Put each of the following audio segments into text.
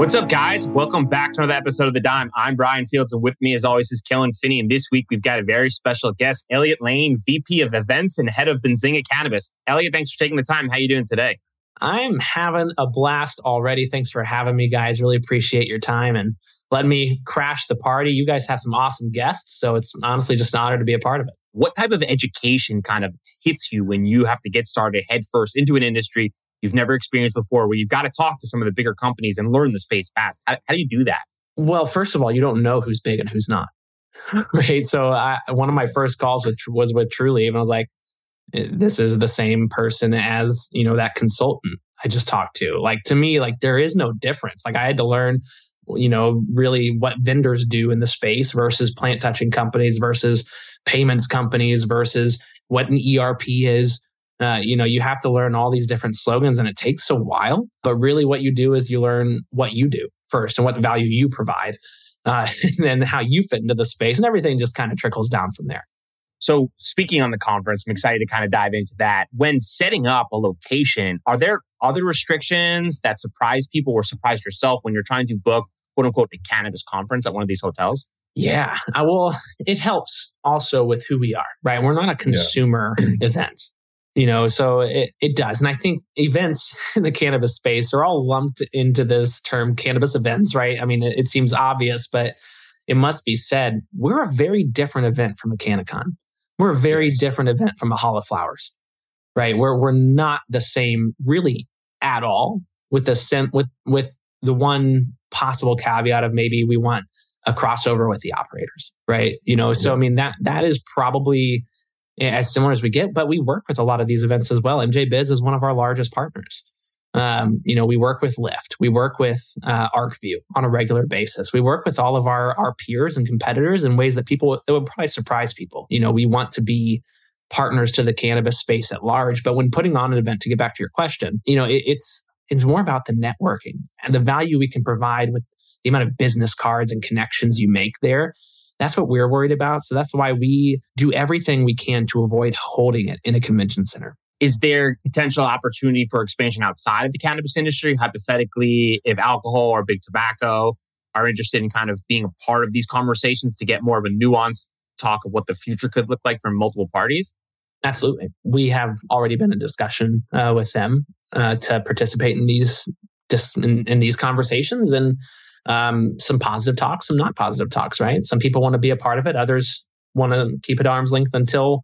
What's up, guys? Welcome back to another episode of The Dime. I'm Bryan Fields, and with me, as always, is Kellan Finney. And this week, we've got a very special guest, Elliot Lane, VP of Events and Head of Benzinga Cannabis. Elliot, thanks for taking the time. How are you doing today? I'm having a blast already. Thanks for having me, guys. Really appreciate your time and let me crash the party. You guys have some awesome guests, so it's honestly just an honor to be a part of it. What type of education kind of hits you when you have to get started headfirst into an industry you've never experienced before where you've got to talk to some of the bigger companies and learn the space fast? How, how do you do that? Well, first of all, you don't know who's big and who's not. right. So I, one of my first calls with, was with Truly, and I was like, eh, this is the same person as, you know, that consultant I just talked to. Like to me, like there is no difference. Like I had to learn, you know, really what vendors do in the space versus plant touching companies versus payments companies versus what an ERP is uh, you know, you have to learn all these different slogans and it takes a while. But really, what you do is you learn what you do first and what value you provide, uh, and then how you fit into the space, and everything just kind of trickles down from there. So, speaking on the conference, I'm excited to kind of dive into that. When setting up a location, are there other restrictions that surprise people or surprise yourself when you're trying to book, quote unquote, a cannabis conference at one of these hotels? Yeah, I will. It helps also with who we are, right? We're not a consumer yeah. event you know so it, it does. And i think events in the cannabis space are all lumped into this term cannabis events right? I mean it, it seems obvious but it must be said we're a very different event from a CannaCon. we're a very yes. different event from a hall of flowers right? We're, we're not the same really at all with the sim, with with the one possible caveat of maybe we want a crossover with the operators right? You know so i mean that that is probably as similar as we get, but we work with a lot of these events as well. MJ Biz is one of our largest partners. Um, you know, we work with Lyft, we work with uh, ArcView on a regular basis. We work with all of our our peers and competitors in ways that people that would probably surprise people. You know, we want to be partners to the cannabis space at large, but when putting on an event, to get back to your question, you know, it, it's it's more about the networking and the value we can provide with the amount of business cards and connections you make there that's what we're worried about. So that's why we do everything we can to avoid holding it in a convention center. Is there potential opportunity for expansion outside of the cannabis industry? Hypothetically, if alcohol or big tobacco are interested in kind of being a part of these conversations to get more of a nuanced talk of what the future could look like from multiple parties? Absolutely. We have already been in discussion uh, with them uh, to participate in these in, in these conversations and um, some positive talks, some not positive talks, right? Some people want to be a part of it. Others want to keep it arm's length until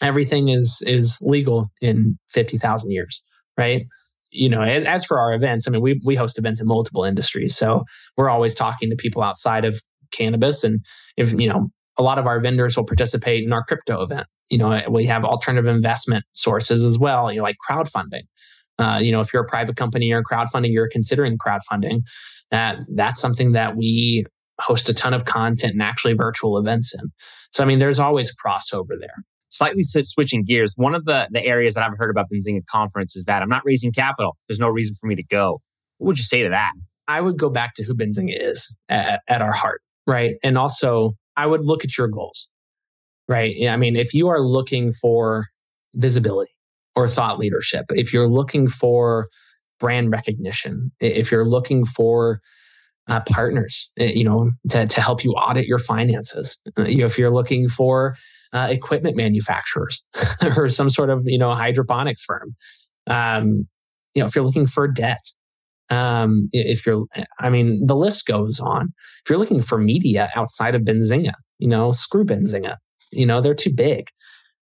everything is is legal in 50,000 years, right? You know, as, as for our events, I mean, we, we host events in multiple industries. So we're always talking to people outside of cannabis. And if, you know, a lot of our vendors will participate in our crypto event. You know, we have alternative investment sources as well, you know, like crowdfunding. Uh, you know, if you're a private company or crowdfunding, you're considering crowdfunding that that's something that we host a ton of content and actually virtual events in. So, I mean, there's always crossover there. Slightly switching gears, one of the, the areas that I've heard about Benzinga conference is that I'm not raising capital. There's no reason for me to go. What would you say to that? I would go back to who Benzinga is at, at our heart, right? And also, I would look at your goals, right? I mean, if you are looking for visibility or thought leadership, if you're looking for brand recognition, if you're looking for uh, partners, you know, to, to help you audit your finances, uh, you know, if you're looking for uh, equipment manufacturers or some sort of, you know, hydroponics firm, um, you know, if you're looking for debt, um, if you're, I mean, the list goes on. If you're looking for media outside of Benzinga, you know, screw Benzinga, you know, they're too big,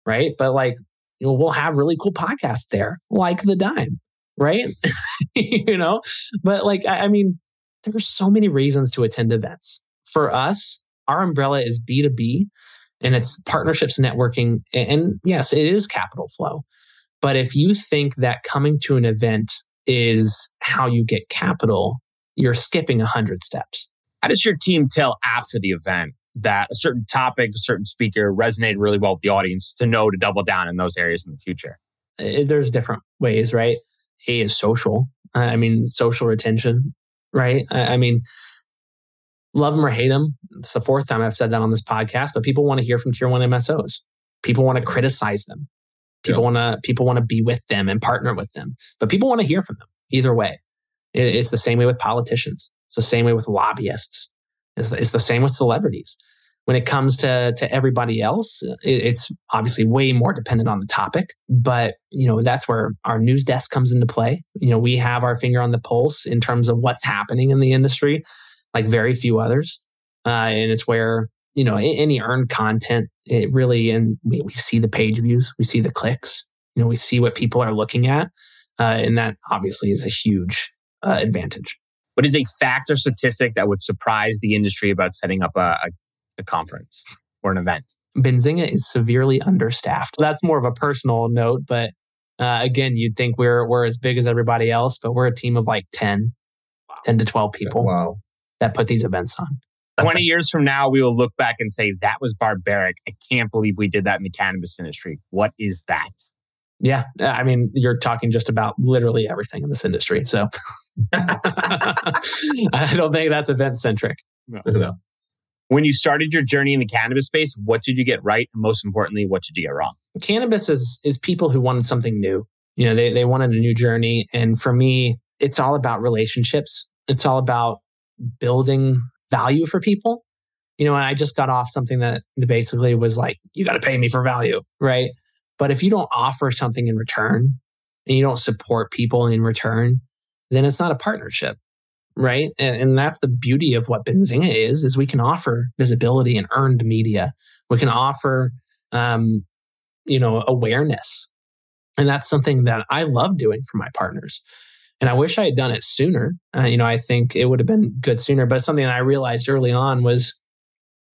right? But like, you know, we'll have really cool podcasts there, like the Dime right? you know, but like, I, I mean, there's so many reasons to attend events. For us, our umbrella is B2B and it's partnerships networking. And yes, it is capital flow. But if you think that coming to an event is how you get capital, you're skipping 100 steps. How does your team tell after the event that a certain topic, a certain speaker resonated really well with the audience to know to double down in those areas in the future? There's different ways, right? A is social. I mean, social retention, right? I mean, love them or hate them. It's the fourth time I've said that on this podcast, but people want to hear from tier one MSOs. People want to criticize them. People want to people want to be with them and partner with them, but people want to hear from them either way. It's the same way with politicians. It's the same way with lobbyists. It's, it's the same with celebrities. When it comes to to everybody else, it's obviously way more dependent on the topic. But you know that's where our news desk comes into play. You know we have our finger on the pulse in terms of what's happening in the industry, like very few others. Uh, and it's where you know any earned content it really and we, we see the page views we see the clicks you know we see what people are looking at uh, and that obviously is a huge uh, advantage what is a fact or statistic that would surprise the industry about setting up a, a, a conference or an event benzinga is severely understaffed that's more of a personal note but uh, again you'd think we're we're as big as everybody else but we're a team of like 10 10 to 12 people wow. that put these events on 20 years from now, we will look back and say, that was barbaric. I can't believe we did that in the cannabis industry. What is that? Yeah. I mean, you're talking just about literally everything in this industry. So I don't think that's event centric. No. no. When you started your journey in the cannabis space, what did you get right? And most importantly, what did you get wrong? Cannabis is, is people who wanted something new. You know, they, they wanted a new journey. And for me, it's all about relationships. It's all about building value for people. You know, I just got off something that basically was like, you got to pay me for value, right? But if you don't offer something in return and you don't support people in return, then it's not a partnership, right? And, and that's the beauty of what Benzinga is: is we can offer visibility and earned media. We can offer, um, you know, awareness, and that's something that I love doing for my partners. And I wish I had done it sooner. Uh, you know, I think it would have been good sooner. But something I realized early on was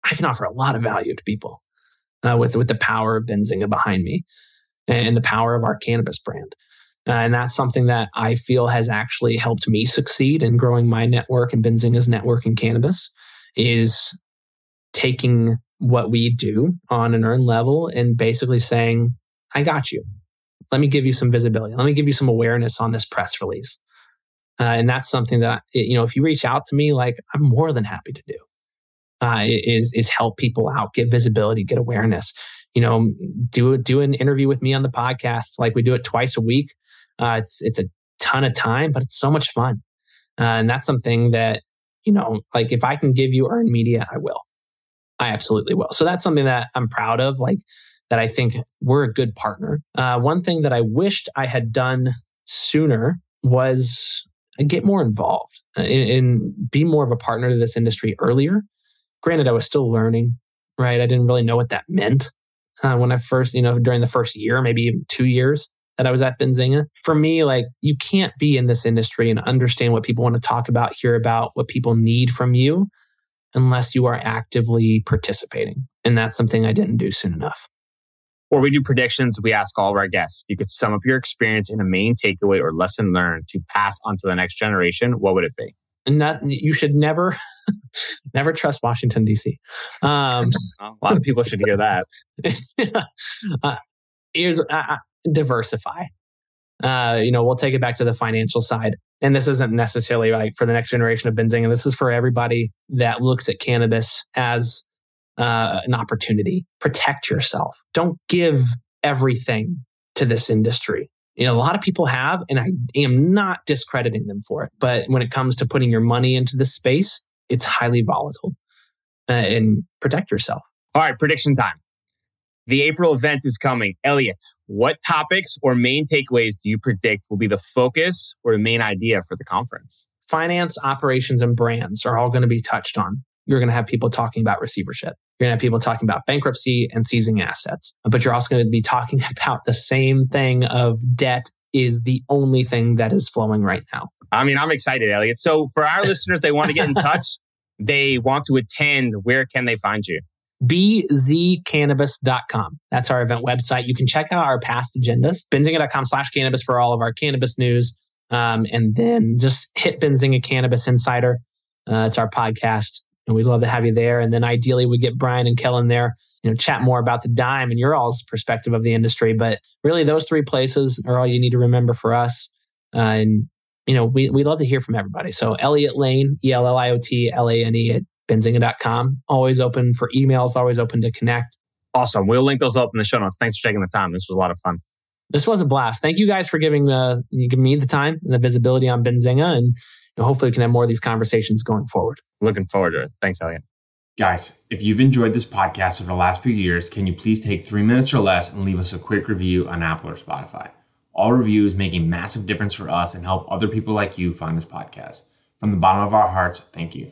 I can offer a lot of value to people uh, with with the power of Benzinga behind me and the power of our cannabis brand. Uh, and that's something that I feel has actually helped me succeed in growing my network and Benzinga's network in cannabis is taking what we do on an earned level and basically saying, I got you let me give you some visibility. Let me give you some awareness on this press release. Uh, and that's something that, you know, if you reach out to me, like I'm more than happy to do. Uh, is is help people out, get visibility, get awareness. You know, do do an interview with me on the podcast, like we do it twice a week. Uh, it's it's a ton of time, but it's so much fun, uh, and that's something that you know, like if I can give you earned media, I will. I absolutely will. So that's something that I'm proud of. Like that I think we're a good partner. Uh, one thing that I wished I had done sooner was get more involved and, be more of a partner to this industry earlier. Granted, I was still learning, right? I didn't really know what that meant uh, when I first, you know, during the first year, maybe even two years that I was at Benzinga. For me, like you can't be in this industry and understand what people want to talk about, hear about what people need from you unless you are actively participating. And that's something I didn't do soon enough. Or we do predictions. We ask all of our guests, if you could sum up your experience in a main takeaway or lesson learned to pass on to the next generation, what would it be? Not, you should never, never trust Washington D.C. Um, a lot of people should hear that. uh, here's uh, uh, diversify. Uh, you know, we'll take it back to the financial side, and this isn't necessarily like for the next generation of Benzinga. This is for everybody that looks at cannabis as uh, an opportunity. Protect yourself. Don't give everything to this industry. You know, a lot of people have, and I am not discrediting them for it. But when it comes to putting your money into this space, it's highly volatile. Uh, and protect yourself. All right, prediction time. The April event is coming. Elliot, what topics or main takeaways do you predict will be the focus or the main idea for the conference? Finance, operations, and brands are all going to be touched on. You're going to have people talking about receivership. You're going to have people talking about bankruptcy and seizing assets, but you're also going to be talking about the same thing of debt is the only thing that is flowing right now. I mean, I'm excited, Elliot. So for our listeners, they want to get in touch, they want to attend, where can they find you? bzcannabis.com. That's our event website. You can check out our past agendas, benzinga.com slash cannabis for all of our cannabis news. Um, and then just hit Benzinga Cannabis Insider. Uh, it's our podcast and we'd love to have you there. And then ideally, we get Bryan and Kellan there, you know, chat more about the dime and your all's perspective of the industry. But really, those three places are all you need to remember for us. Uh, and you know, we we love to hear from everybody. So Elliot Lane, E L L I O T L A N E at benzinga.com. Always open for emails, always open to connect. Awesome. We'll link those up in the show notes. Thanks for taking the time. This was a lot of fun. This was a blast. Thank you guys for giving uh, giving me the time and the visibility on Benzinga, and hopefully we can have more of these conversations going forward. Looking forward to it. Thanks, Elliot. Guys, if you've enjoyed this podcast over the last few years, can you please take three minutes or less and leave us a quick review on Apple or Spotify? All reviews make a massive difference for us and help other people like you find this podcast. From the bottom of our hearts, thank you.